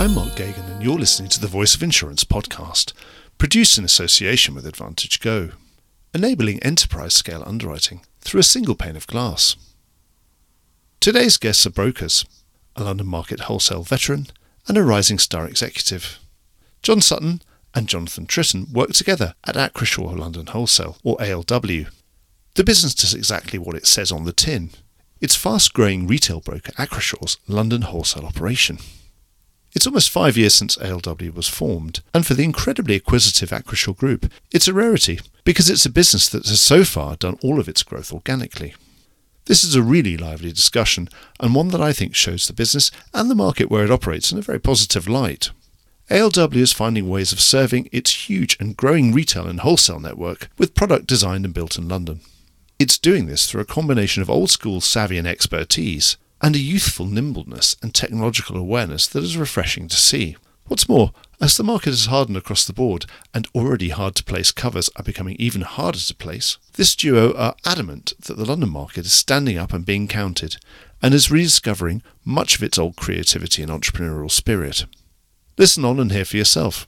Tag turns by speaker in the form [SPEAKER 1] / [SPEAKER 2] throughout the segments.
[SPEAKER 1] I'm Mark Geoghegan, and you're listening to the Voice of Insurance podcast, produced in association with AdvantageGo, enabling enterprise scale underwriting through a single pane of glass. Today's guests are brokers, a London market wholesale veteran, and a rising star executive. John Sutton and Jonathan Tritton work together at Acrisure London Wholesale, or ALW. The business does exactly what it says on the tin. It's fast growing retail broker Acrisure's London wholesale operation. It's almost five years since ALW was formed, and for the incredibly acquisitive Acrisure Group, it's a rarity because it's a business that has so far done all of its growth organically. This is a really lively discussion, and one that I think shows the business and the market where it operates in a very positive light. ALW is finding ways of serving its huge and growing retail and wholesale network with product designed and built in London. It's doing this through a combination of old school savvy and expertise, and a youthful nimbleness and technological awareness that is refreshing to see. What's more, as the market has hardened across the board and already hard to place covers are becoming even harder to place, this duo are adamant that the London market is standing up and being counted and is rediscovering much of its old creativity and entrepreneurial spirit. Listen on and hear for yourself.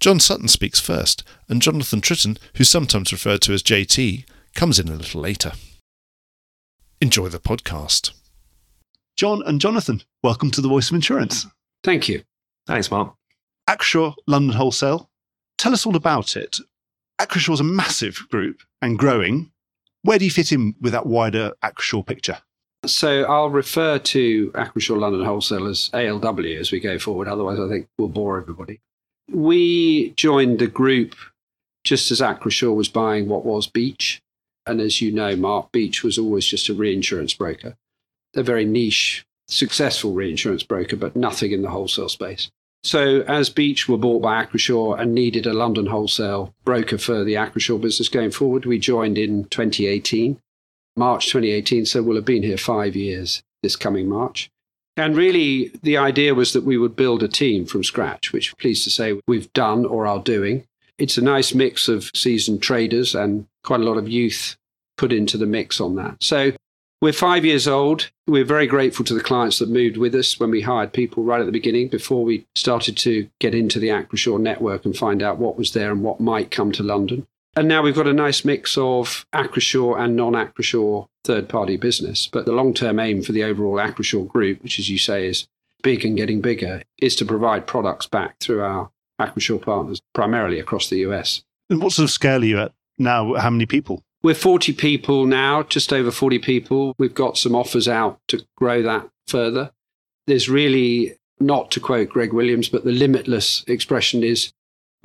[SPEAKER 1] John Sutton speaks first, and Jonathan Tritton, who's sometimes referred to as JT, comes in a little later. Enjoy the podcast. John and Jonathan, welcome to the Voice of Insurance.
[SPEAKER 2] Thank you.
[SPEAKER 3] Thanks, Mark.
[SPEAKER 1] Acrisure London Wholesale. Tell us all about it. Is a massive group and growing. Where do you fit in with that wider Acrisure picture?
[SPEAKER 2] So I'll refer to Acrisure London Wholesale as ALW as we go forward. Otherwise, I think we'll bore everybody. We joined the group just as Acrisure was buying what was Beach. And as you know, Mark, Beach was always just a reinsurance broker a very niche, successful reinsurance broker, but nothing in the wholesale space. So, as Beach were bought by Acrisure and needed a London wholesale broker for the Acrisure business going forward, we joined in 2018, March 2018. So, we'll have been here five years this coming March. And really, the idea was that we would build a team from scratch, which, pleased to say, we've done or are doing. It's a nice mix of seasoned traders and quite a lot of youth put into the mix on that. So, we're five years old. We're very grateful to the clients that moved with us when we hired people right at the beginning before we started to get into the Acrisure network and find out what was there and what might come to London. And now we've got a nice mix of Acrisure and non Acrisure third party business. But the long term aim for the overall Acrisure group, which, as you say, is big and getting bigger, is to provide products back through our Acrisure partners, primarily across the US.
[SPEAKER 1] And what sort of scale are you at now? How many people?
[SPEAKER 2] We're 40 people now, just over 40 people. We've got some offers out to grow that further. There's really, not to quote Greg Williams, but the limitless expression is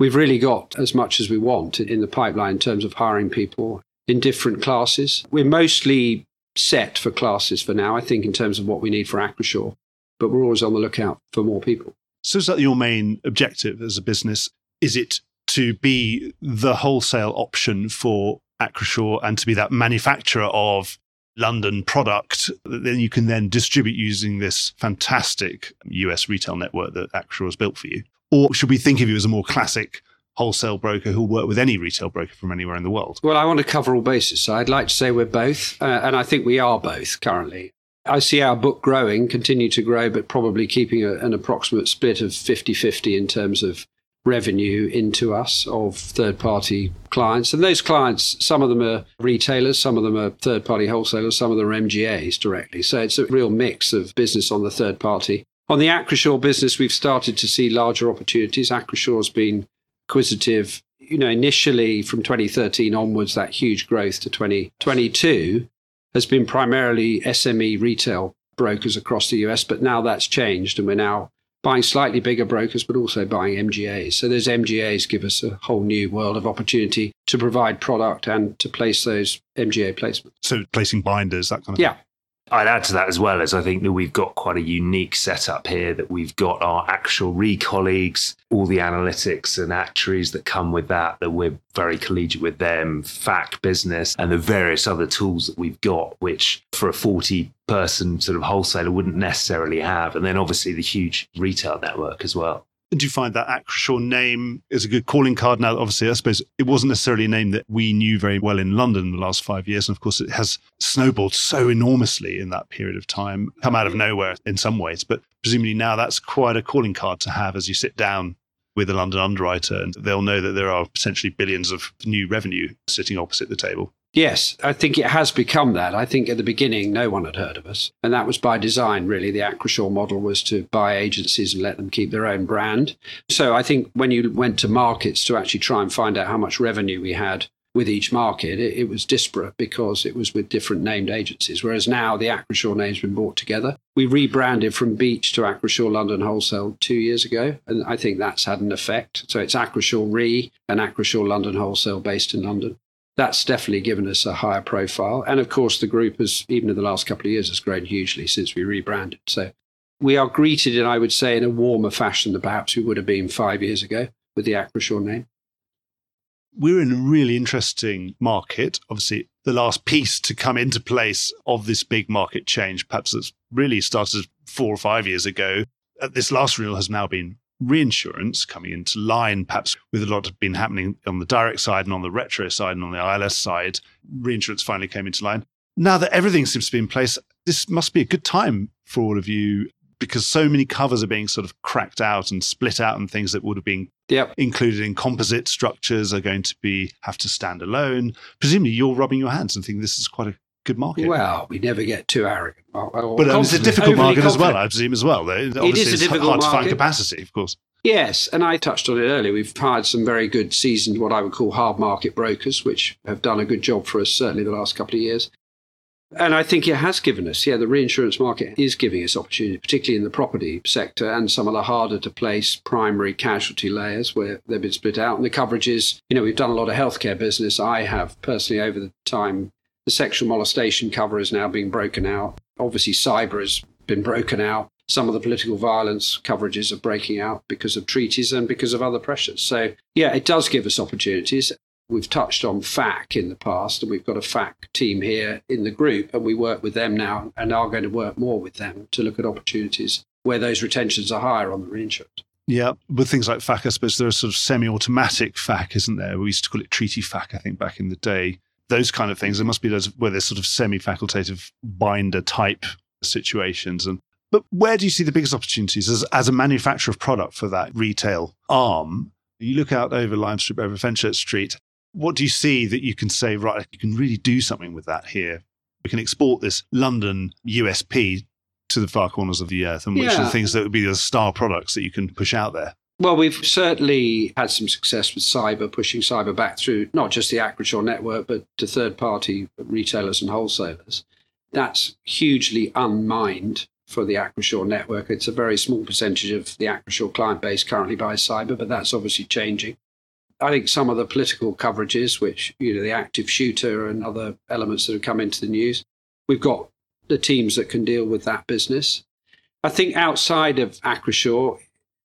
[SPEAKER 2] we've really got as much as we want in the pipeline in terms of hiring people in different classes. We're mostly set for classes for now, I think, in terms of what we need for Acrisure, but we're always on the lookout for more people.
[SPEAKER 1] So, is that your main objective as a business? Is it to be the wholesale option for Acrisure and to be that manufacturer of London product that then you can then distribute using this fantastic US retail network that Acrisure has built for you? Or should we think of you as a more classic wholesale broker who'll work with any retail broker from anywhere in the world?
[SPEAKER 2] Well, I want to cover all bases. So I'd like to say we're both, uh, and I think we are both currently. I see our book growing, continue to grow, but probably keeping a, an approximate split of 50 50 in terms of revenue into us of third party clients. And those clients, some of them are retailers, some of them are third party wholesalers, some of them are MGAs directly. So it's a real mix of business on the third party. On the Acrisure business, we've started to see larger opportunities. Acrisure's been acquisitive. You know, initially from 2013 onwards, that huge growth to 2022 has been primarily SME retail brokers across the US, but now that's changed and we're now buying slightly bigger brokers, but also buying MGAs. So those MGAs give us a whole new world of opportunity to provide product and to place those MGA placements.
[SPEAKER 1] So placing binders, that kind of
[SPEAKER 2] yeah.
[SPEAKER 1] thing.
[SPEAKER 3] I'd add to that as well as I think that we've got quite a unique setup here that we've got our actual re colleagues, all the analytics and actuaries that come with that, that we're very collegiate with them, FAC business, and the various other tools that we've got, which for a 40 person sort of wholesaler wouldn't necessarily have. And then obviously the huge retail network as well.
[SPEAKER 4] And do you find that Acrisure name is a good calling card now? Obviously, I suppose it wasn't necessarily a name that we knew very well in London in the last five years. And of course, it has snowballed so enormously in that period of time, come out of nowhere in some ways. But presumably now that's quite a calling card to have as you sit down with a London underwriter and they'll know that there are potentially billions of new revenue sitting opposite the table.
[SPEAKER 2] Yes, I think it has become that. I think at the beginning, no one had heard of us. And that was by design, really. The Acrisure model was to buy agencies and let them keep their own brand. So I think when you went to markets to actually try and find out how much revenue we had with each market, it, it was disparate because it was with different named agencies. Whereas now the Acrisure name's been brought together. We rebranded from Beach to Acrisure London Wholesale two years ago. And I think that's had an effect. So it's Acrisure Re and Acrisure London Wholesale based in London that's definitely given us a higher profile. And of course, the group has, even in the last couple of years, has grown hugely since we rebranded. So we are greeted, and I would say, in a warmer fashion than perhaps we would have been five years ago with the Acrisure name.
[SPEAKER 4] We're in a really interesting market. Obviously, the last piece to come into place of this big market change, perhaps it's really started four or five years ago. This last renewal has now been reinsurance coming into line, perhaps with a lot of been happening on the direct side and on the retro side and on the ILS side. Reinsurance finally came into line. Now that everything seems to be in place, this must be a good time for all of you because so many covers are being sort of cracked out and split out and things that would have been
[SPEAKER 2] yep.
[SPEAKER 4] included in composite structures are going to be have to stand alone. Presumably you're rubbing your hands and think this is quite a good market.
[SPEAKER 2] Well, we never get too arrogant.
[SPEAKER 4] but um, it's a difficult market as well, I presume, as well.
[SPEAKER 2] It is a difficult
[SPEAKER 4] hard
[SPEAKER 2] market.
[SPEAKER 4] to find capacity, of course.
[SPEAKER 2] Yes, and I touched on it earlier. We've hired some very good seasoned, what I would call hard market brokers, which have done a good job for us, certainly the last couple of years. And I think it has given us, yeah, the reinsurance market is giving us opportunity, particularly in the property sector and some of the harder to place primary casualty layers where they've been split out. And the coverages, you know, we've done a lot of healthcare business. I have personally over the time the sexual molestation cover is now being broken out. Obviously, cyber has been broken out. Some of the political violence coverages are breaking out because of treaties and because of other pressures. So, yeah, it does give us opportunities. We've touched on FAC in the past, and we've got a FAC team here in the group, and we work with them now and are going to work more with them to look at opportunities where those retentions are higher on the reinsurance.
[SPEAKER 4] Yeah, with things like FAC, I suppose there's sort of semi automatic FAC, isn't there? We used to call it treaty FAC, I think, back in the day those kind of things. There must be those where there's sort of semi-facultative binder type situations. And but where do you see the biggest opportunities as, as a manufacturer of product for that retail arm? You look out over Lime Street, over Fenchurch Street. What do you see that you can say, right, you can really do something with that here? We can export this London USP to the far corners of the earth, and which yeah. are the things that would be the star products that you can push out there?
[SPEAKER 2] Well, we've certainly had some success with cyber, pushing cyber back through not just the Acrisure network, but to third party retailers and wholesalers. That's hugely unmined for the Acrisure network. It's a very small percentage of the Acrisure client base currently buys cyber, but that's obviously changing. I think some of the political coverages, which, you know, the active shooter and other elements that have come into the news, we've got the teams that can deal with that business. I think outside of Acrisure,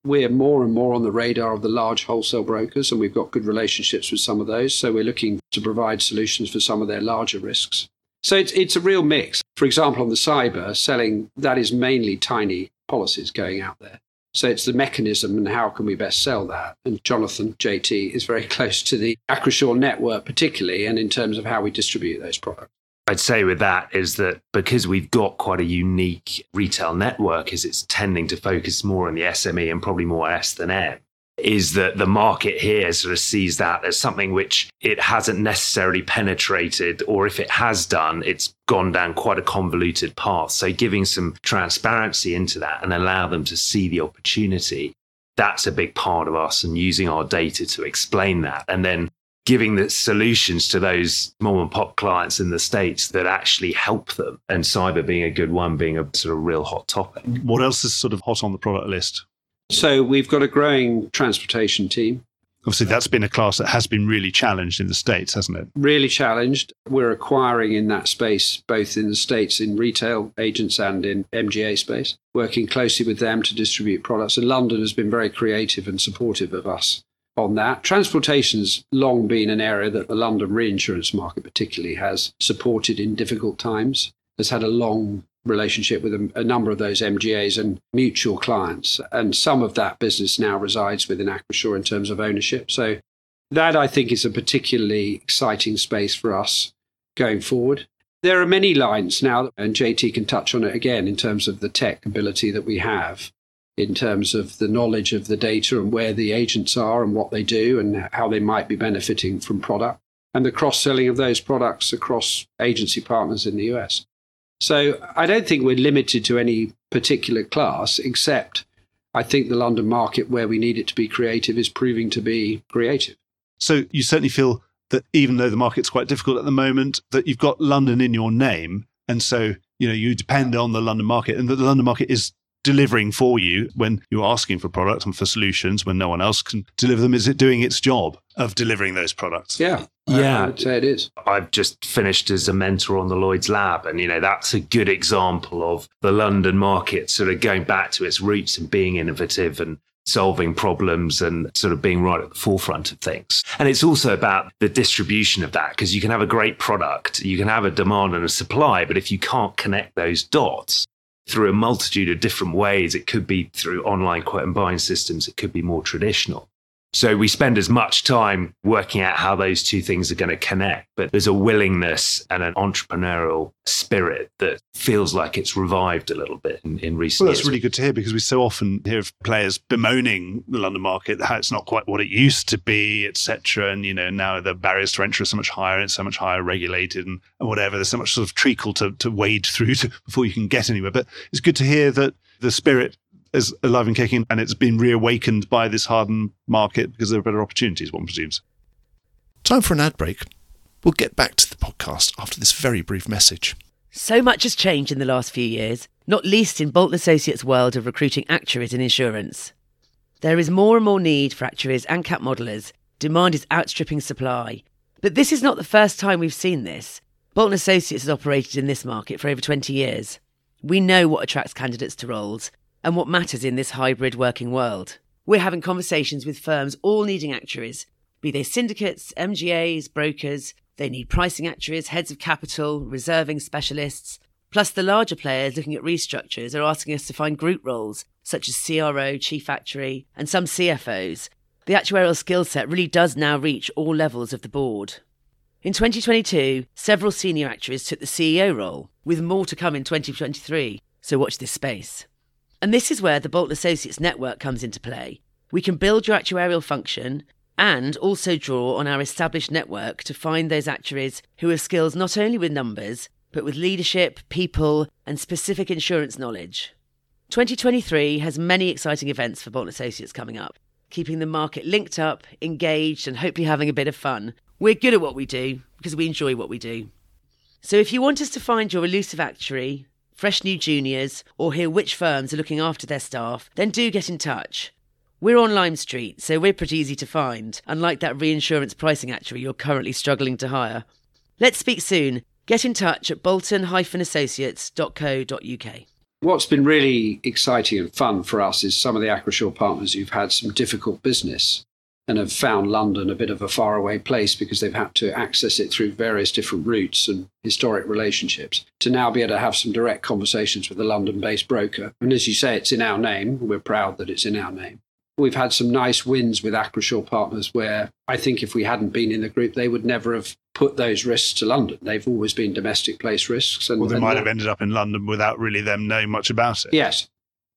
[SPEAKER 2] we're more and more on the radar of the large wholesale brokers, and we've got good relationships with some of those. So we're looking to provide solutions for some of their larger risks. So it's, it's a real mix. For example, on the cyber, selling that is mainly tiny policies going out there. So it's the mechanism and how can we best sell that. And Jonathan, JT, is very close to the Acrisure network, particularly, and in terms of how we distribute those products.
[SPEAKER 3] I'd say with that is that because we've got quite a unique retail network, is it's tending to focus more on the SME and probably more S than M. Is that the market here sort of sees that as something which it hasn't necessarily penetrated, or if it has done, it's gone down quite a convoluted path. So, giving some transparency into that and allow them to see the opportunity that's a big part of us and using our data to explain that. And then giving the solutions to those mom and pop clients in the States that actually help them. And cyber being a good one, being a sort of real hot topic.
[SPEAKER 4] What else is sort of hot on the product list?
[SPEAKER 2] So we've got a growing transportation team.
[SPEAKER 4] Obviously, that's been a class that has been really challenged in the States, hasn't it?
[SPEAKER 2] Really challenged. We're acquiring in that space, both in the States in retail agents and in MGA space, working closely with them to distribute products. And London has been very creative and supportive of us on that. Transportation's long been an area that the London reinsurance market particularly has supported in difficult times. Has had a long relationship with a, a, number of those MGAs and mutual clients. And some of that business now resides within Acrisure in terms of ownership. So that I think is a particularly exciting space for us going forward. There are many lines now, and JT can touch on it again in terms of the tech ability that we have, in terms of the knowledge of the data and where the agents are and what they do and how they might be benefiting from product, and the cross selling of those products across agency partners in the US. So I don't think we're limited to any particular class, except I think the London market, where we need it to be creative, is proving to be creative.
[SPEAKER 4] So you certainly feel that even though the market's quite difficult at the moment, that you've got London in your name. And so, you know, you depend on the London market and that the London market is delivering for you when you're asking for products and for solutions when no one else can deliver them? Is it doing its job of delivering those products?
[SPEAKER 2] Yeah.
[SPEAKER 3] Yeah,
[SPEAKER 2] I'd say it is.
[SPEAKER 3] I've just finished as a mentor on the Lloyd's Lab, and you know that's a good example of the London market sort of going back to its roots and being innovative and solving problems and sort of being right at the forefront of things. And it's also about the distribution of that because you can have a great product, you can have a demand and a supply, but if you can't connect those dots through a multitude of different ways, it could be through online quote and buying systems, it could be more traditional. So we spend as much time working out how those two things are going to connect, but there's a willingness and an entrepreneurial spirit that feels like it's revived a little bit in, in recent years.
[SPEAKER 4] well, that's
[SPEAKER 3] years.
[SPEAKER 4] really good to hear because we so often hear of players bemoaning the London market, how it's not quite what it used to be, etc. And you know now the barriers to entry are so much higher, and it's so much higher regulated and, and whatever. There's so much sort of treacle to, to wade through to, before you can get anywhere. But it's good to hear that the spirit is alive and kicking, and it's been reawakened by this hardened market because there are better opportunities, one presumes. Time for an ad break. We'll get back to the podcast after this very brief message.
[SPEAKER 5] So much has changed in the last few years, not least in Bolton Associates' world of recruiting actuaries in insurance. There is more and more need for actuaries and cap modelers. Demand is outstripping supply. But this is not the first time we've seen this. Bolton Associates has operated in this market for over 20 years. We know what attracts candidates to roles, and what matters in this hybrid working world. We're having conversations with firms all needing actuaries, be they syndicates, MGAs, brokers. They need pricing actuaries, heads of capital, reserving specialists. Plus, the larger players looking at restructures are asking us to find group roles, such as CRO, chief actuary, and some CFOs. The actuarial skill set really does now reach all levels of the board. In 2022, several senior actuaries took the CEO role, with more to come in 2023, so watch this space. And this is where the Bolton Associates network comes into play. We can build your actuarial function and also draw on our established network to find those actuaries who have skills not only with numbers, but with leadership, people, and specific insurance knowledge. 2023 has many exciting events for Bolton Associates coming up, keeping the market linked up, engaged, and hopefully having a bit of fun. We're good at what we do because we enjoy what we do. So if you want us to find your elusive actuary, fresh new juniors, or hear which firms are looking after their staff, then do get in touch. We're on Lime Street, so we're pretty easy to find, unlike that reinsurance pricing actuary you're currently struggling to hire. Let's speak soon. Get in touch at bolton-associates.co.uk.
[SPEAKER 2] What's been really exciting and fun for us is some of the Acrisure partners who've had some difficult business and have found London a bit of a faraway place because they've had to access it through various different routes and historic relationships to now be able to have some direct conversations with a London based broker. And as you say, it's in our name. We're proud that it's in our name. We've had some nice wins with Acrisure partners where I think if we hadn't been in the group, they would never have put those risks to London. They've always been domestic place risks.
[SPEAKER 4] And, well, they and might have ended up in London without really them knowing much about it.
[SPEAKER 2] Yes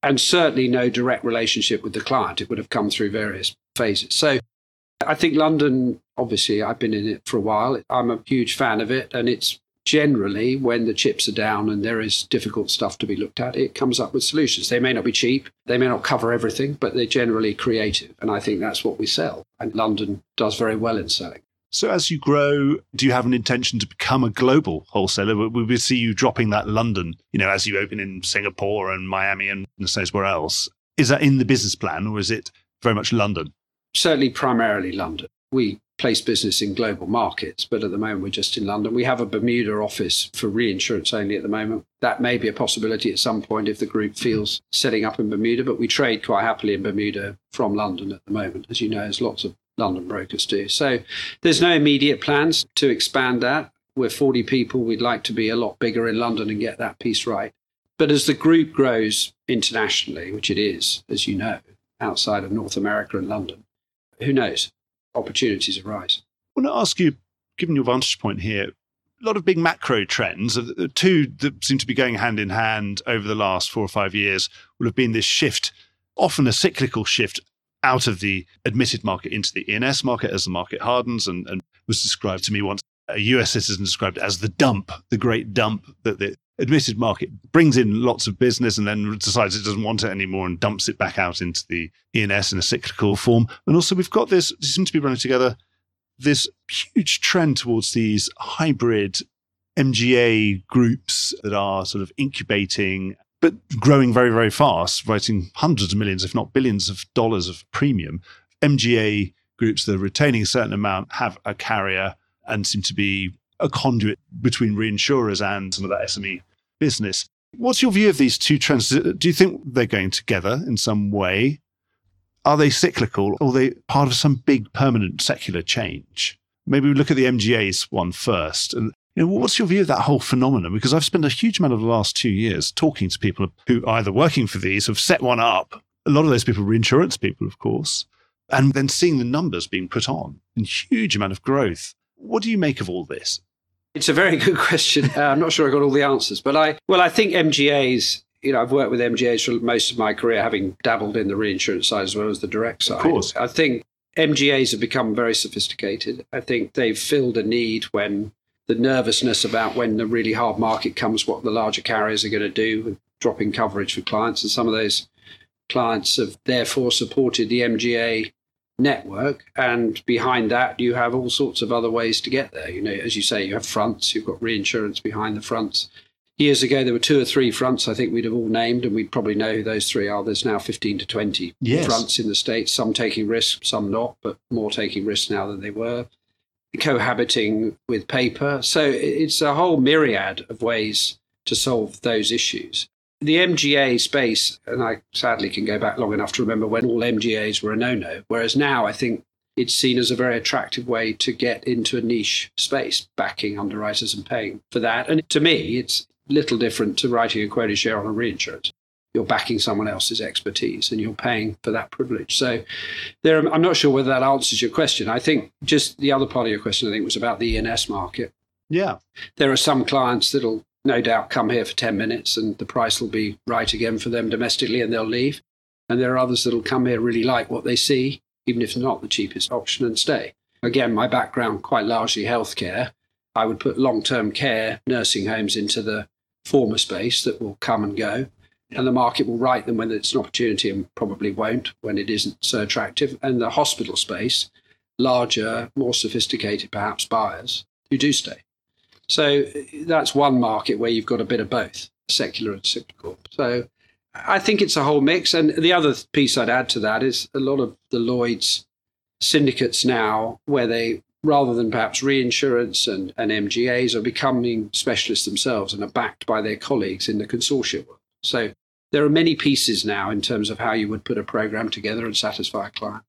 [SPEAKER 2] and certainly no direct relationship with the client. It would have come through various phases. So I think London, obviously, I've been in it for a while. I'm a huge fan of it. And it's generally when the chips are down and there is difficult stuff to be looked at, it comes up with solutions. They may not be cheap, they may not cover everything, but they're generally creative. And I think that's what we sell. And London does very well in selling.
[SPEAKER 4] So, as you grow, do you have an intention to become a global wholesaler? We see you dropping that London, you know, as you open in Singapore and Miami and knows where else? Is that in the business plan or is it very much London?
[SPEAKER 2] Certainly, primarily London. We place business in global markets, but at the moment we're just in London. We have a Bermuda office for reinsurance only at the moment. That may be a possibility at some point if the group feels setting up in Bermuda, but we trade quite happily in Bermuda from London at the moment. As you know, there's lots of London brokers do. So there's no immediate plans to expand that. We're 40 people. We'd like to be a lot bigger in London and get that piece right. But as the group grows internationally, which it is, as you know, outside of North America and London, who knows? Opportunities arise.
[SPEAKER 4] I want to ask you, given your vantage point here, a lot of big macro trends, uh, the two that seem to be going hand in hand over the last four or five years will have been this shift, often a cyclical shift out of the admitted market into the E&S market as the market hardens and, and was described to me once. A US citizen described as the dump, the great dump that the admitted market brings in lots of business and then decides it doesn't want it anymore and dumps it back out into the E&S in a cyclical form. And also we've got this, seem to be running together, this huge trend towards these hybrid MGA groups that are sort of incubating but growing very, very fast, writing hundreds of millions, if not billions of dollars of premium. MGA groups that are retaining a certain amount have a carrier and seem to be a conduit between reinsurers and some of that SME business. What's your view of these two trends? Do you think they're going together in some way? Are they cyclical or are they part of some big permanent secular change? Maybe we look at the MGAs one first. And you know, what's your view of that whole phenomenon? Because I've spent a huge amount of the last two years talking to people who either working for these, have set one up. A lot of those people, are reinsurance people, of course, and then seeing the numbers being put on and huge amount of growth. What do you make of all this?
[SPEAKER 2] It's a very good question. Uh, I'm not sure I got all the answers, but I well, I think MGAs. You know, I've worked with MGAs for most of my career, having dabbled in the reinsurance side as well as the direct side.
[SPEAKER 4] Of course,
[SPEAKER 2] I think MGAs have become very sophisticated. I think they've filled a need when the nervousness about when the really hard market comes, what the larger carriers are going to do dropping coverage for clients, and some of those clients have therefore supported the MGA network. And behind that you have all sorts of other ways to get there. You know as you say you have fronts. You've got reinsurance behind the fronts. Years ago there were two or three fronts i think we'd have all named and we'd probably know who those three are. There's now 15 to 20
[SPEAKER 4] yes.
[SPEAKER 2] fronts in the states some taking risks some not but more taking risks now than they were cohabiting with paper so it's a whole myriad of ways to solve those issues the MGA space, and I sadly can go back long enough to remember when all MGAs were a no no, whereas now I think it's seen as a very attractive way to get into a niche space, backing underwriters and paying for that. And to me, it's little different to writing a quota share on a reinsurance. You're backing someone else's expertise and you're paying for that privilege. So, there, I'm not sure whether that answers your question. I think just the other part of your question, I think, was about the E&S market.
[SPEAKER 4] Yeah.
[SPEAKER 2] There are some clients that'll no doubt come here for 10 minutes and the price will be right again for them domestically and they'll leave. And there are others that'll come here, really like what they see, even if not the cheapest option, and stay. Again, my background quite largely healthcare. I would put long term care, nursing homes into the former space that will come and go. And the market will write them when it's an opportunity and probably won't when it isn't so attractive. And the hospital space, larger, more sophisticated perhaps buyers who do stay. So that's one market where you've got a bit of both, secular and cyclical. So I think it's a whole mix. And the other piece I'd add to that is a lot of the Lloyd's syndicates now, where they, rather than perhaps reinsurance and, and MGAs, are becoming specialists themselves and are backed by their colleagues in the consortium. So there are many pieces now in terms of how you would put a program together and satisfy a client.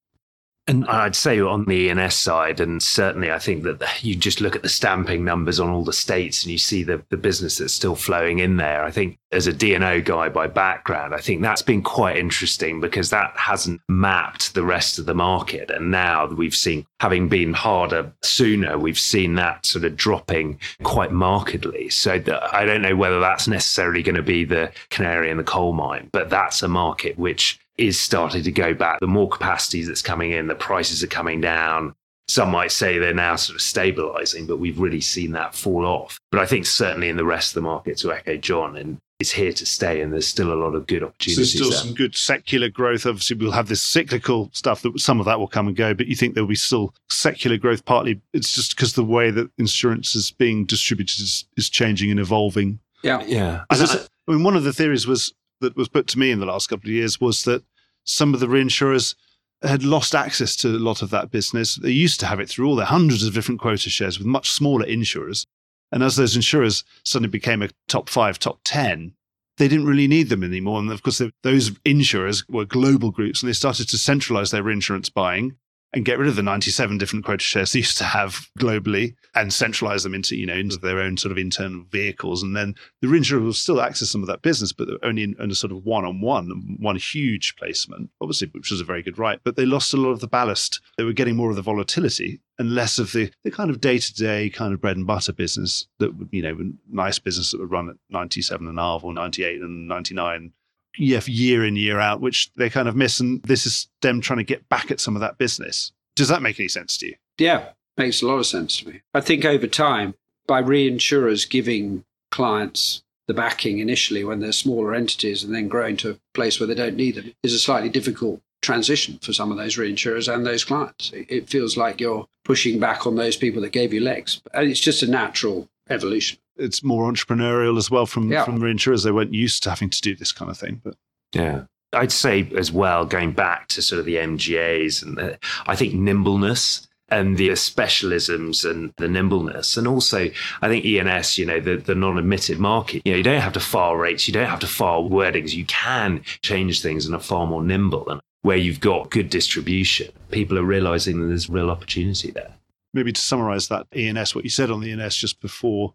[SPEAKER 3] And I'd say on the E&S side, and certainly I think that you just look at the stamping numbers on all the states and you see the, the business that's still flowing in there. I think as a D&O guy by background, I think that's been quite interesting because that hasn't mapped the rest of the market. And now we've seen, having been harder sooner, we've seen that sort of dropping quite markedly. So I don't know whether that's necessarily going to be the canary in the coal mine, but that's a market which is starting to go back. The more capacity that's coming in, the prices are coming down. Some might say they're now sort of stabilizing, but we've really seen that fall off. But I think certainly in the rest of the market, to echo John, and it's here to stay, and there's still a lot of good opportunities.
[SPEAKER 4] So there's still
[SPEAKER 3] there.
[SPEAKER 4] some good secular growth. Obviously, we'll have this cyclical stuff that some of that will come and go, but you think there'll be still secular growth. Partly, it's just because the way that insurance is being distributed is, is changing and evolving.
[SPEAKER 2] Yeah,
[SPEAKER 3] yeah.
[SPEAKER 4] I, I mean, one of the theories was that was put to me in the last couple of years was that some of the reinsurers had lost access to a lot of that business. They used to have it through all their hundreds of different quota shares with much smaller insurers. And as those insurers suddenly became a top five, top 10, they didn't really need them anymore. And of course, those insurers were global groups and they started to centralize their reinsurance buying. And get rid of the 97 different quota shares they used to have globally and centralize them into, you know, into their own sort of internal vehicles. And then the reinsurer will still access some of that business, but only in, in a sort of one-on-one, one huge placement, obviously, which was a very good right. But they lost a lot of the ballast. They were getting more of the volatility and less of the, the kind of day-to-day kind of bread and butter business that, would, you know, nice business that would run at 97 and a half or 98 and 99 year, in, year out, which they kind of miss. And this is them trying to get back at some of that business. Does that make any sense to you?
[SPEAKER 2] Yeah, makes a lot of sense to me. I think over time, by reinsurers giving clients the backing initially when they're smaller entities and then growing to a place where they don't need them is a slightly difficult transition for some of those reinsurers and those clients. It feels like you're pushing back on those people that gave you legs. And it's just a natural evolution
[SPEAKER 4] it's more entrepreneurial as well from yeah. from reinsurers. They weren't used to having to do this kind of thing, but
[SPEAKER 3] yeah. I'd say as well, going back to sort of the MGAs and the, I think nimbleness and the specialisms and the nimbleness. And also, I think E&S, you know, the, the non admitted market, you know, you don't have to file rates, you don't have to file wordings. You can change things and are far more nimble. And where you've got good distribution, people are realizing that there's real opportunity there.
[SPEAKER 4] Maybe to summarize that E&S, what you said on the E&S just before is it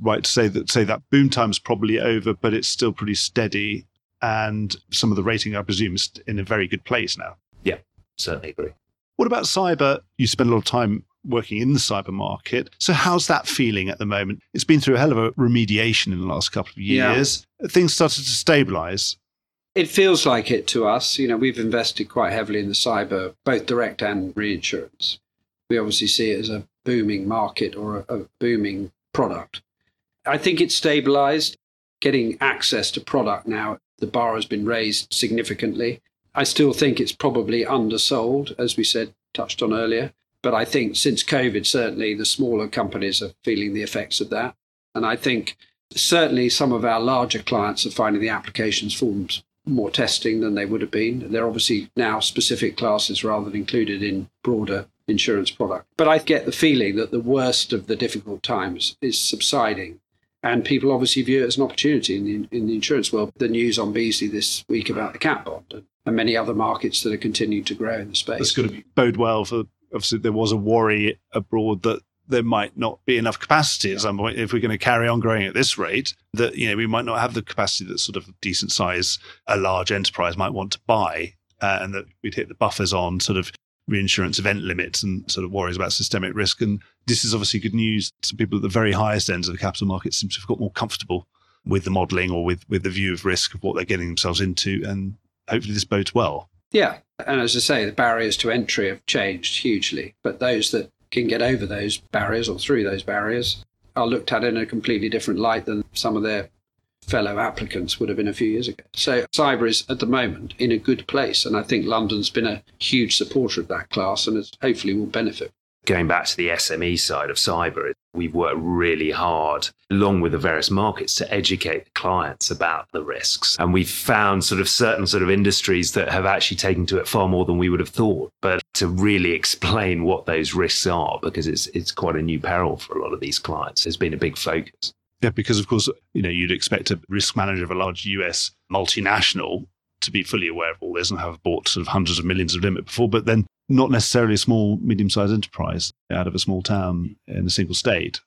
[SPEAKER 4] right to say that say that boom time's probably over, but it's still pretty steady, and some of the rating, I presume, is in a very good place now.
[SPEAKER 3] Yeah, certainly agree.
[SPEAKER 4] What about cyber? You spend a lot of time working in the cyber market. So how's that feeling at the moment? It's been through a hell of a remediation in the last couple of years. Yeah. Things started to stabilize.
[SPEAKER 2] It feels like it to us. You know, we've invested quite heavily in the cyber, both direct and reinsurance. We obviously see it as a booming market or a, a booming product. I think it's stabilized. Getting access to product now, the bar has been raised significantly. I still think it's probably undersold, as we said, touched on earlier. But I think since COVID, certainly the smaller companies are feeling the effects of that. And I think certainly some of our larger clients are finding the applications forms more testing than they would have been. They're obviously now specific classes rather than included in broader insurance product. But I get the feeling that the worst of the difficult times is subsiding and people obviously view it as an opportunity in the, in the insurance world. The news on Beazley this week about the cat bond and, and many other markets that are continuing to grow in the space.
[SPEAKER 4] That's going to bode well for, obviously, there was a worry abroad that there might not be enough capacity at some point if we're going to carry on growing at this rate that you know we might not have the capacity that sort of decent size a large enterprise might want to buy uh, and that we'd hit the buffers on sort of reinsurance event limits and sort of worries about systemic risk. And this is obviously good news to people at the very highest ends of the capital market seem to have got more comfortable with the modelling or with, with the view of risk of what they're getting themselves into. And hopefully this bodes well.
[SPEAKER 2] Yeah. And as I say, the barriers to entry have changed hugely. But those that can get over those barriers or through those barriers are looked at in a completely different light than some of their fellow applicants would have been a few years ago. So cyber is at the moment in a good place, and I think London's been a huge supporter of that class, and hopefully will benefit.
[SPEAKER 3] Going back to the SME side of cyber, we've worked really hard, along with the various markets, to educate the clients about the risks. And we've found sort of certain sort of industries that have actually taken to it far more than we would have thought. But to really explain what those risks are, because it's it's quite a new peril for a lot of these clients, has been a big focus.
[SPEAKER 4] Yeah, because of course, you know, you'd expect a risk manager of a large US multinational to be fully aware of all this and have bought sort of hundreds of millions of limit before, but then not necessarily a small, medium sized enterprise out of a small town in a single state.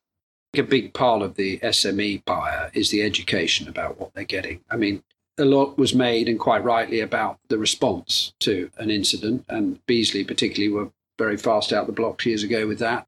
[SPEAKER 2] A big part of the SME buyer is the education about what they're getting. I mean, a lot was made and quite rightly about the response to an incident, and Beazley, particularly were very fast out the blocks years ago with that.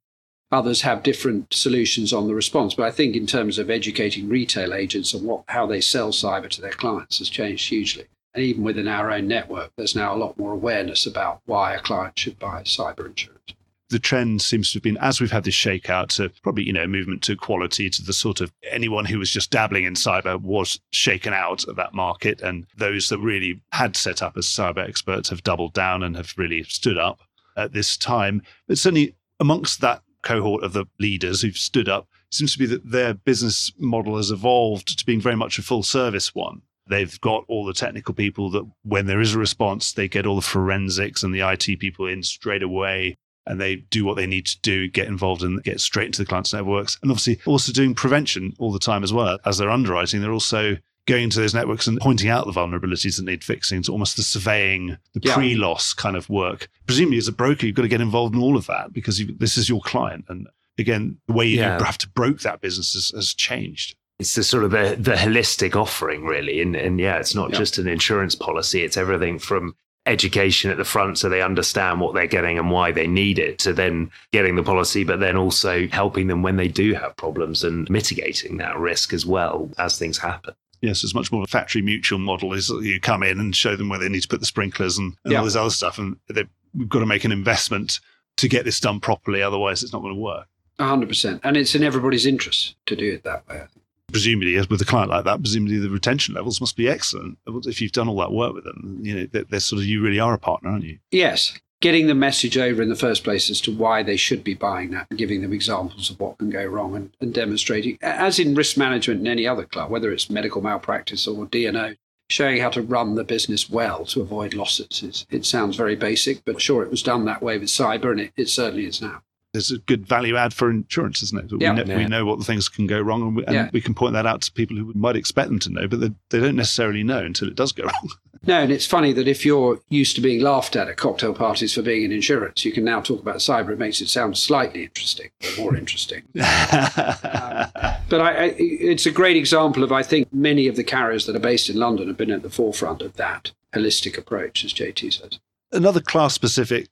[SPEAKER 2] Others have different solutions on the response. But I think in terms of educating retail agents on what how they sell cyber to their clients has changed hugely. And even within our own network, there's now a lot more awareness about why a client should buy cyber insurance
[SPEAKER 4] the trend seems to have been as we've had this shakeout to probably you know movement to quality to the sort of anyone who was just dabbling in cyber was shaken out of that market and those that really had set up as cyber experts have doubled down and have really stood up at this time but certainly amongst that cohort of the leaders who've stood up seems to be that their business model has evolved to being very much a full service one. They've got all the technical people that when there is a response, they get all the forensics and the IT people in straight away and they do what they need to do, get involved and get straight into the client's networks. And obviously also doing prevention all the time as well. As they're underwriting, they're also going into those networks and pointing out the vulnerabilities that need fixing. It's almost the surveying, the
[SPEAKER 2] Yeah.
[SPEAKER 4] pre-loss kind of work. Presumably, as a broker, you've got to get involved in all of that because you, this is your client. And again, the way you
[SPEAKER 3] Yeah.
[SPEAKER 4] have to broke that business has, has changed.
[SPEAKER 3] it's the sort of the, the holistic offering really and, and yeah it's not
[SPEAKER 2] Yeah.
[SPEAKER 3] just an insurance policy it's everything from education at the front so they understand what they're getting and why they need it to then getting the policy but then also helping them when they do have problems and mitigating that risk as well as things happen
[SPEAKER 4] Yes, it's much more of a factory mutual model. Is you come in and show them where they need to put the sprinklers and, and
[SPEAKER 2] Yeah.
[SPEAKER 4] all this other stuff, and they, we've got to make an investment to get this done properly. Otherwise, it's not going to work.
[SPEAKER 2] 100%. And it's in everybody's interest to do it that way, I think.
[SPEAKER 4] Presumably, with a client like that, presumably the retention levels must be excellent if you've done all that work with them. You know, they're, they're sort of you really are a partner, aren't you?
[SPEAKER 2] Yes, getting the message over in the first place as to why they should be buying that giving them examples of what can go wrong and, and demonstrating, as in risk management in any other club, whether it's medical malpractice or D&O, showing how to run the business well to avoid losses. It's, it sounds very basic, but sure, it was done that way with cyber, and it, it certainly is now.
[SPEAKER 4] There's a good value add for insurance, isn't it?
[SPEAKER 2] Yeah.
[SPEAKER 4] We, know, we know what the things can go wrong, and, we, and
[SPEAKER 2] Yeah.
[SPEAKER 4] we can point that out to people who might expect them to know, but they, they don't necessarily know until it does go wrong.
[SPEAKER 2] No, and it's funny that if you're used to being laughed at at cocktail parties for being in insurance, you can now talk about cyber. It makes it sound slightly interesting, or more interesting. Um, but I, I, it's a great example of, I think, many of the carriers that are based in London have been at the forefront of that holistic approach, as JT says.
[SPEAKER 4] Another class specific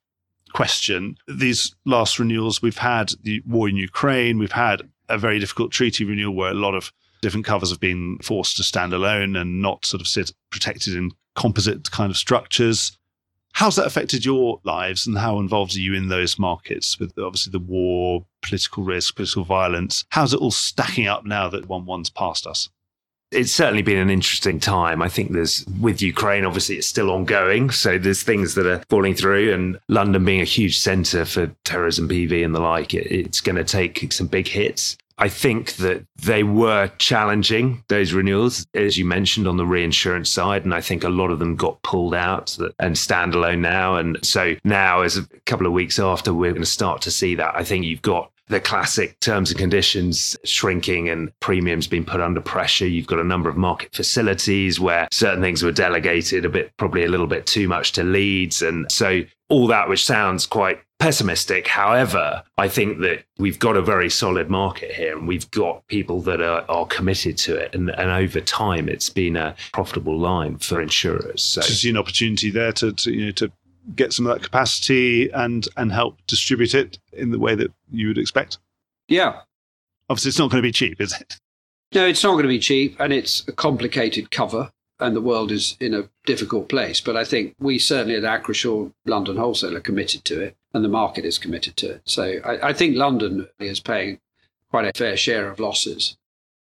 [SPEAKER 4] question. These last renewals, we've had the war in Ukraine, we've had a very difficult treaty renewal where a lot of different covers have been forced to stand alone and not sort of sit protected in composite kind of structures. How's that affected your lives and how involved are you in those markets with obviously the war, political risk, political violence? How's it all stacking up now that one one's passed us?
[SPEAKER 3] It's certainly been an interesting time. I think there's with Ukraine, obviously it's still ongoing. So there's things that are falling through, and London being a huge centre for terrorism, PV, and the like, it, it's going to take some big hits. I think that they were challenging those renewals, as you mentioned, on the reinsurance side. And I think a lot of them got pulled out and standalone now. And so now, as a couple of weeks after, we're going to start to see that. I think you've got the classic terms and conditions shrinking and premiums being put under pressure. You've got a number of market facilities where certain things were delegated a bit, probably a little bit too much to leads. And so all that, which sounds quite pessimistic. However, I think that we've got a very solid market here and we've got people that are, are committed to it. And, and over time, it's been a profitable line for insurers. So
[SPEAKER 4] to see an opportunity there to, to you know to get some of that capacity and and help distribute it in the way that you would expect.
[SPEAKER 2] Yeah.
[SPEAKER 4] Obviously, it's not going to be cheap, is it?
[SPEAKER 2] No, it's not going to be cheap, and it's a complicated cover, and the world is in a difficult place. But I think we certainly at Acrisure London Wholesale are committed to it, and the market is committed to it. So I, I think London is paying quite a fair share of losses,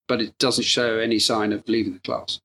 [SPEAKER 2] but it doesn't show any sign of leaving the class.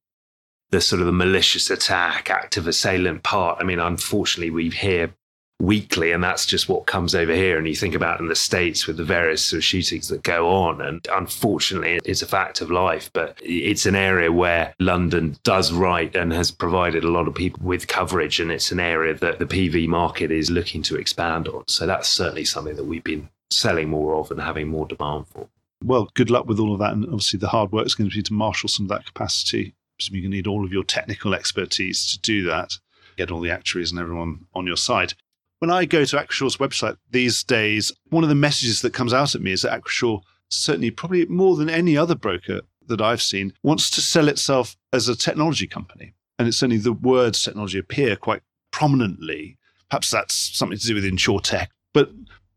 [SPEAKER 3] The sort of the malicious attack, active assailant part. I mean, unfortunately, we hear weekly, and that's just what comes over here. And you think about in the States with the various sort of shootings that go on. And unfortunately, it's a fact of life, but it's an area where London does right and has provided a lot of people with coverage. And it's an area that the PV market is looking to expand on. So that's certainly something that we've been selling more of and having more demand for.
[SPEAKER 4] Well, good luck with all of that, and obviously the hard work is going to be to marshal some of that capacity. To need all of your technical expertise to do that. Get all the actuaries and everyone on your side. When I go to Acrisure's website these days, one of the messages that comes out at me is that Acrisure, certainly probably more than any other broker that I've seen, wants to sell itself as a technology company. And it's certainly the words technology appear quite prominently. Perhaps that's something to do with insurtech. But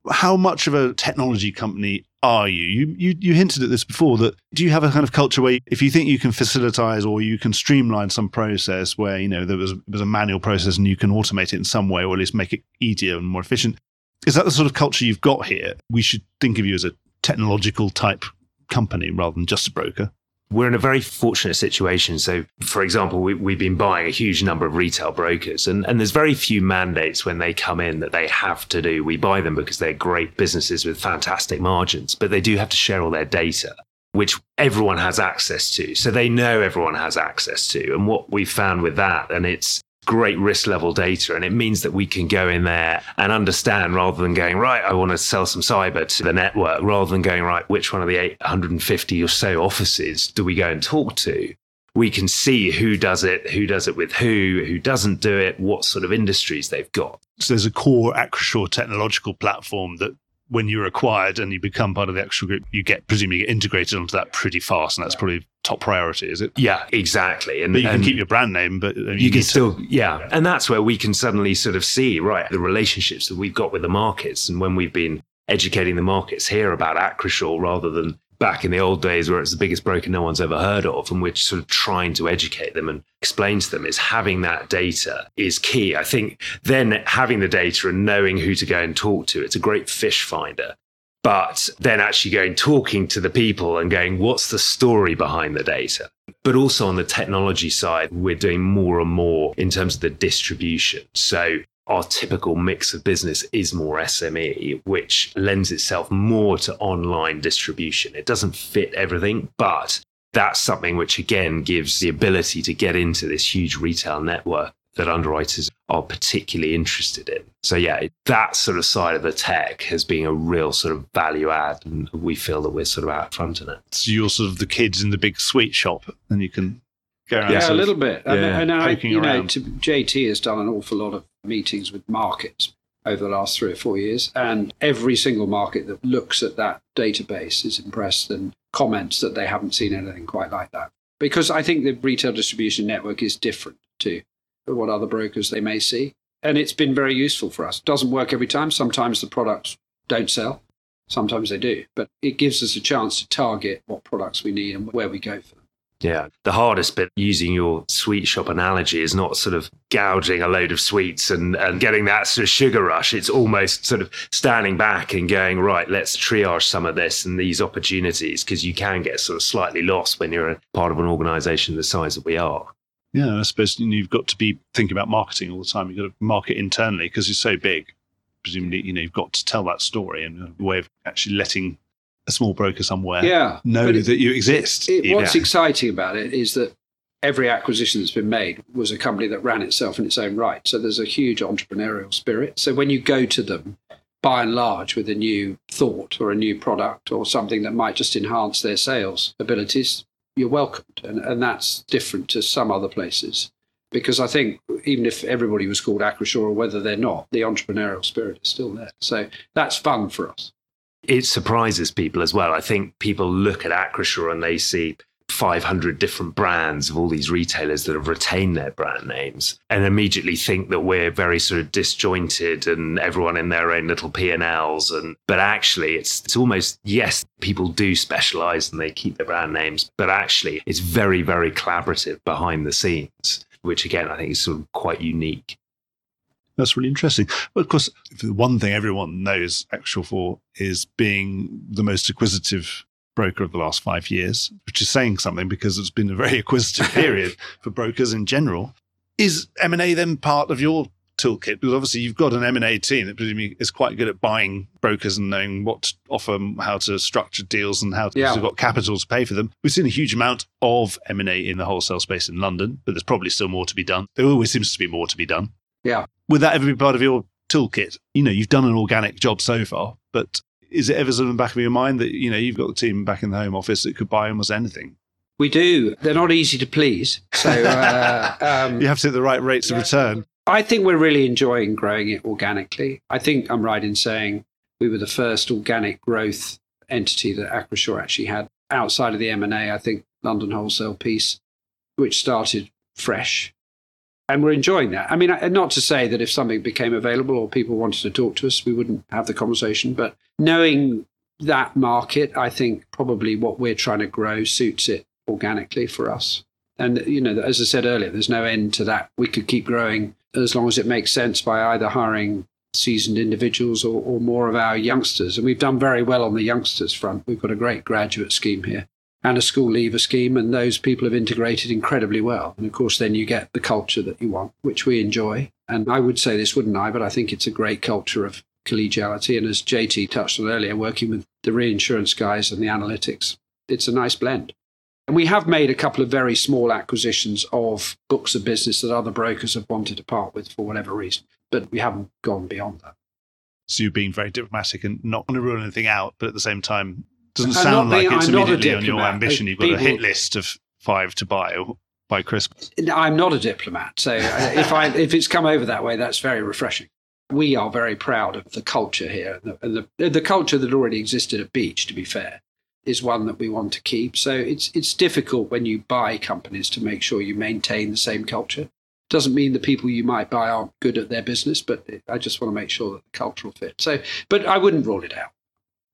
[SPEAKER 4] how much of a technology company are you? You, you? you hinted at this before that do you have a kind of culture where if you think you can facilitize or you can streamline some process where you know there was, there was a manual process and you can automate it in some way or at least make it easier and more efficient, is that the sort of culture you've got here? We should think of you as a technological type company rather than just a broker.
[SPEAKER 3] We're in a very fortunate situation. So, for example, we, we've been buying a huge number of retail brokers, and, and there's very few mandates when they come in that they have to do. We buy them because they're great businesses with fantastic margins, but they do have to share all their data, which everyone has access to. So they know everyone has access to. And what we found with that, and it's great risk level data. And it means that we can go in there and understand rather than going, right, I want to sell some cyber to the network, rather than going, right, which one of the 850 or so offices do we go and talk to? we can see who does it, who does it with who, who doesn't do it, what sort of industries they've got.
[SPEAKER 4] So there's a core Acrisure technological platform that when you're acquired and you become part of the Acrisure group, you get presumably get integrated onto that pretty fast, and that's probably top priority, is it?
[SPEAKER 3] Yeah, exactly.
[SPEAKER 4] And but you can keep your brand name, but uh, you,
[SPEAKER 3] you can still, to, yeah. And that's where we can suddenly sort of see, right, the relationships that we've got with the markets, and when we've been educating the markets here about Acrisure rather than back in the old days where it's the biggest broker no one's ever heard of and we're sort of trying to educate them and explain to them is having that data is key. I think then having the data and knowing who to go and talk to, it's a great fish finder. But then actually going talking to the people and going, what's the story behind the data? But also on the technology side, we're doing more and more in terms of the distribution. So our typical mix of business is more SME, which lends itself more to online distribution. It doesn't fit everything, but that's something which again gives the ability to get into this huge retail network that underwriters are particularly interested in. So yeah, that sort of side of the tech has been a real sort of value add and we feel that we're sort of out front in it.
[SPEAKER 4] So you're sort of the kids in the big sweet shop and you can go around.
[SPEAKER 2] yeah, a little bit. Yeah, and, and I, you know, to, JT has done an awful lot of meetings with markets over the last three or four years, and every single market that looks at that database is impressed and comments that they haven't seen anything quite like that. Because I think the retail distribution network is different to what other brokers they may see, and it's been very useful for us. It doesn't work every time. Sometimes the products don't sell. Sometimes they do, but it gives us a chance to target what products we need and where we go for them.
[SPEAKER 3] Yeah. The hardest bit using your sweet shop analogy is not sort of gouging a load of sweets and, and getting that sort of sugar rush. It's almost sort of standing back and going, right, let's triage some of this and these opportunities because you can get sort of slightly lost when you're a part of an organization the size that we are.
[SPEAKER 4] Yeah, I suppose you've got to be thinking about marketing all the time. You've got to market internally because you're so big. Presumably, you know, you've got to tell that story and a way of actually letting a small broker somewhere
[SPEAKER 2] yeah,
[SPEAKER 4] know it, that you exist.
[SPEAKER 2] It, what's exciting about it is that every acquisition that's been made was a company that ran itself in its own right. So there's a huge entrepreneurial spirit. So when you go to them, by and large, with a new thought or a new product or something that might just enhance their sales abilities, you're welcomed. And, and that's different to some other places. Because I think even if everybody was called Acrisure or whether they're not, the entrepreneurial spirit is still there. So that's fun for us
[SPEAKER 3] it surprises people as well. I think people look at Acrisure and they see 500 different brands of all these retailers that have retained their brand names and immediately think that we're very sort of disjointed and everyone in their own little P&Ls and but actually it's it's almost yes people do specialize and they keep their brand names but actually it's very very collaborative behind the scenes which again I think is sort of quite unique
[SPEAKER 4] that's really interesting. But of course, the one thing everyone knows Acrisure for is being the most acquisitive broker of the last five years, which is saying something because it's been a very acquisitive period for brokers in general. Is M&A then part of your toolkit? Because obviously you've got an M&A team that presumably is quite good at buying brokers and knowing what to offer, how to structure deals and how to, yeah. got capital to pay for them. We've seen a huge amount of M&A in the wholesale space in London, but there's probably still more to be done. There always seems to be more to be done.
[SPEAKER 2] Yeah
[SPEAKER 4] would that ever be part of your toolkit? You know, you've done an organic job so far, but is it ever in the back of your mind that, you know, you've got the team back in the home office that could buy almost anything?
[SPEAKER 2] We do. They're not easy to please. So uh,
[SPEAKER 4] um, you have to hit the right rates of return.
[SPEAKER 2] I think we're really enjoying growing it organically. I think I'm right in saying we were the first organic growth entity that Acrisure actually had outside of the M&A. I think London wholesale piece, which started fresh and we're enjoying that. I mean, not to say that if something became available or people wanted to talk to us, we wouldn't have the conversation, but knowing that market, I think probably what we're trying to grow suits it organically for us. And, you know, as I said earlier, there's no end to that. We could keep growing as long as it makes sense by either hiring seasoned individuals or, or more of our youngsters. And we've done very well on the youngsters front. We've got a great graduate scheme here and a school leaver scheme, and those people have integrated incredibly well. And of course, then you get the culture that you want, which we enjoy. And I would say this, wouldn't I? But I think it's a great culture of collegiality. And as JT touched on earlier, working with the reinsurance guys and the analytics, it's a nice blend. And we have made a couple of very small acquisitions of books of business that other brokers have wanted to part with for whatever reason, but we haven't gone beyond that.
[SPEAKER 4] So you've been very diplomatic and not want to rule anything out, but at the same time doesn't sound like it's I'm immediately on your ambition. You've got people, a hit list of five to buy.
[SPEAKER 1] by Christmas?
[SPEAKER 2] I'm not a diplomat, so uh, if I if it's come over that way, that's very refreshing. We are very proud of the culture here, and the, and the, the culture that already existed at Beach. To be fair, is one that we want to keep. So it's it's difficult when you buy companies to make sure you maintain the same culture. Doesn't mean the people you might buy aren't good at their business, but I just want to make sure that the cultural fit. So, but I wouldn't rule it out.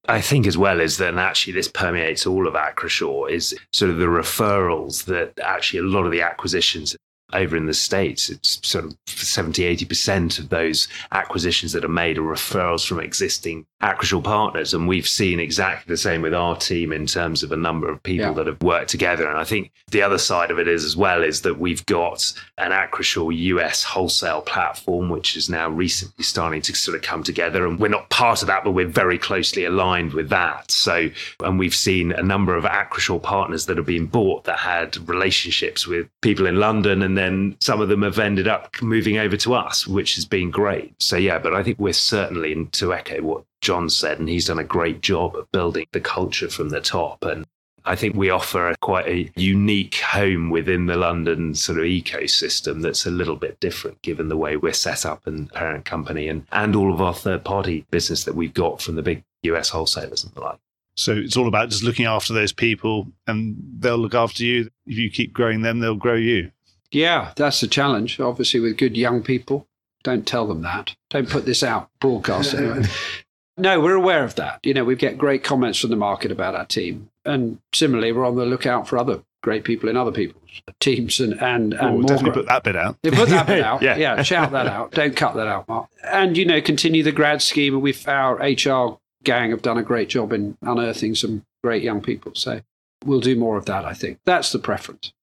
[SPEAKER 3] I think as well is that actually this permeates all of Acrisure is sort of the referrals that actually a lot of the acquisitions over in the States, it's sort of 70, 80% of those acquisitions that are made are referrals from existing Acrisure partners. And we've seen exactly the same with our team in terms of a number of people yeah. that have worked together. And I think the other side of it is as well is that we've got an Acrisure US wholesale platform, which is now recently starting to sort of come together. And we're not part of that, but we're very closely aligned with that. So, and we've seen a number of Acrisure partners that have been bought that had relationships with people in London and then some of them have ended up moving over to us, which has been great. So, yeah, but I think we're certainly, to echo what John said, and he's done a great job of building the culture from the top. And I think we offer a, quite a unique home within the London sort of ecosystem that's a little bit different given the way we're set up and parent company and, and all of our third party business that we've got from the big US wholesalers and the like.
[SPEAKER 1] So it's all about just looking after those people and they'll look after you. If you keep growing them, they'll grow you.
[SPEAKER 2] Yeah, that's the challenge. Obviously, with good young people, don't tell them that. Don't put this out broadcast anyway. no, we're aware of that. You know, we get great comments from the market about our team, and similarly, we're on the lookout for other great people in other people's teams and and, and
[SPEAKER 1] we'll definitely put that bit out.
[SPEAKER 2] Yeah, put that bit out. yeah. yeah, shout that out. Don't cut that out, Mark. And you know, continue the grad scheme. With our HR gang have done a great job in unearthing some great young people. So we'll do more of that. I think that's the preference.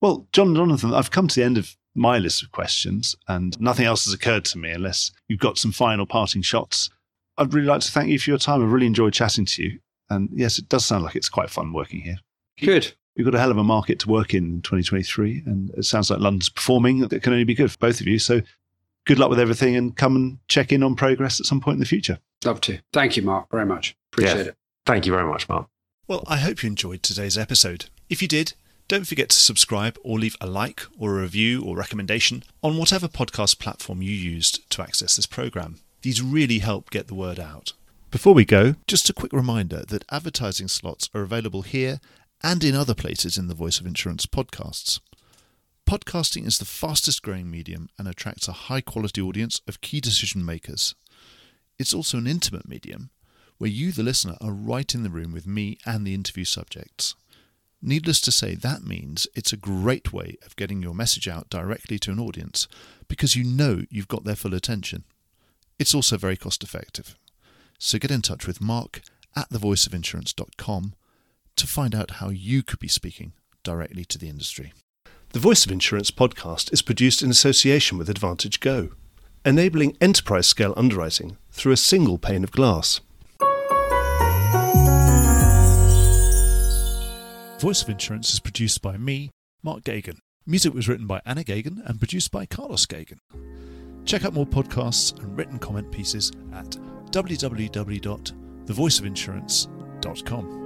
[SPEAKER 1] Well, John Jonathan, I've come to the end of my list of questions, and nothing else has occurred to me unless you've got some final parting shots. I'd really like to thank you for your time. I've really enjoyed chatting to you. And yes, it does sound like it's quite fun working here.
[SPEAKER 2] Good.
[SPEAKER 1] We've got a hell of a market to work in in 2023, and it sounds like London's performing. It can only be good for both of you. So good luck with everything and come and check in on progress at some point in the future.
[SPEAKER 2] Love to. Thank you, Mark, very much. Appreciate yeah. it.
[SPEAKER 3] Thank you very much, Mark.
[SPEAKER 1] Well, I hope you enjoyed today's episode. If you did, don't forget to subscribe or leave a like or a review or recommendation on whatever podcast platform you used to access this program. These really help get the word out. Before we go, just a quick reminder that advertising slots are available here and in other places in the Voice of Insurance podcasts. Podcasting is the fastest growing medium and attracts a high quality audience of key decision makers. It's also an intimate medium where you, the listener, are right in the room with me and the interview subjects. Needless to say, that means it's a great way of getting your message out directly to an audience because you know you've got their full attention. It's also very cost effective. So get in touch with Mark at thevoiceofinsurance.com to find out how you could be speaking directly to the industry. The Voice of Insurance podcast is produced in association with AdvantageGo, enabling enterprise scale underwriting through a single pane of glass. Voice of Insurance is produced by me, Mark Geoghegan. Music was written by Anna Geoghegan and produced by Carlos Geoghegan. Check out more podcasts and written comment pieces at www.thevoiceofinsurance.com.